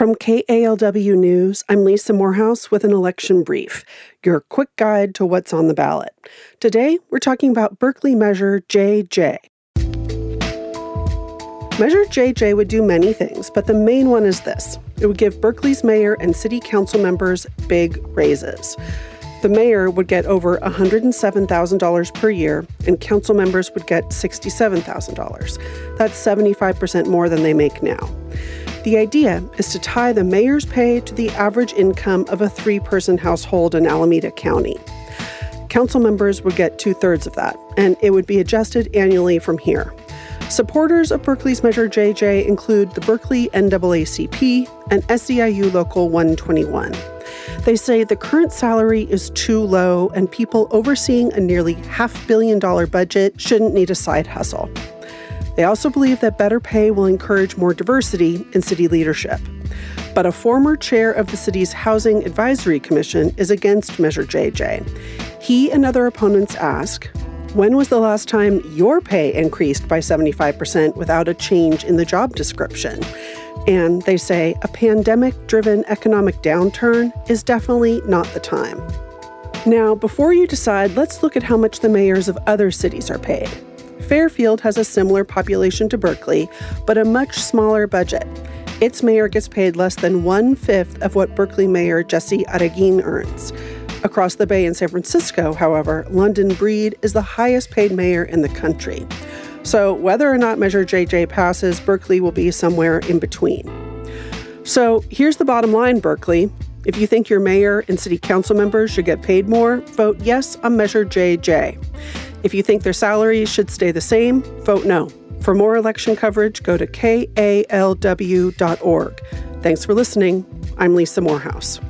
From KALW News, I'm Lisa Morehouse with an election brief, your quick guide to what's on the ballot. Today, we're talking about Berkeley Measure JJ. Measure JJ would do many things, but the main one is this it would give Berkeley's mayor and city council members big raises. The mayor would get over $107,000 per year, and council members would get $67,000. That's 75% more than they make now. The idea is to tie the mayor's pay to the average income of a three person household in Alameda County. Council members would get two thirds of that, and it would be adjusted annually from here. Supporters of Berkeley's Measure JJ include the Berkeley NAACP and SEIU Local 121. They say the current salary is too low, and people overseeing a nearly half billion dollar budget shouldn't need a side hustle. They also believe that better pay will encourage more diversity in city leadership. But a former chair of the city's Housing Advisory Commission is against Measure JJ. He and other opponents ask When was the last time your pay increased by 75% without a change in the job description? And they say a pandemic driven economic downturn is definitely not the time. Now, before you decide, let's look at how much the mayors of other cities are paid. Fairfield has a similar population to Berkeley, but a much smaller budget. Its mayor gets paid less than one fifth of what Berkeley Mayor Jesse Arreguin earns. Across the bay in San Francisco, however, London Breed is the highest paid mayor in the country. So, whether or not Measure JJ passes, Berkeley will be somewhere in between. So, here's the bottom line, Berkeley. If you think your mayor and city council members should get paid more, vote yes on Measure JJ. If you think their salaries should stay the same, vote no. For more election coverage, go to kalw.org. Thanks for listening. I'm Lisa Morehouse.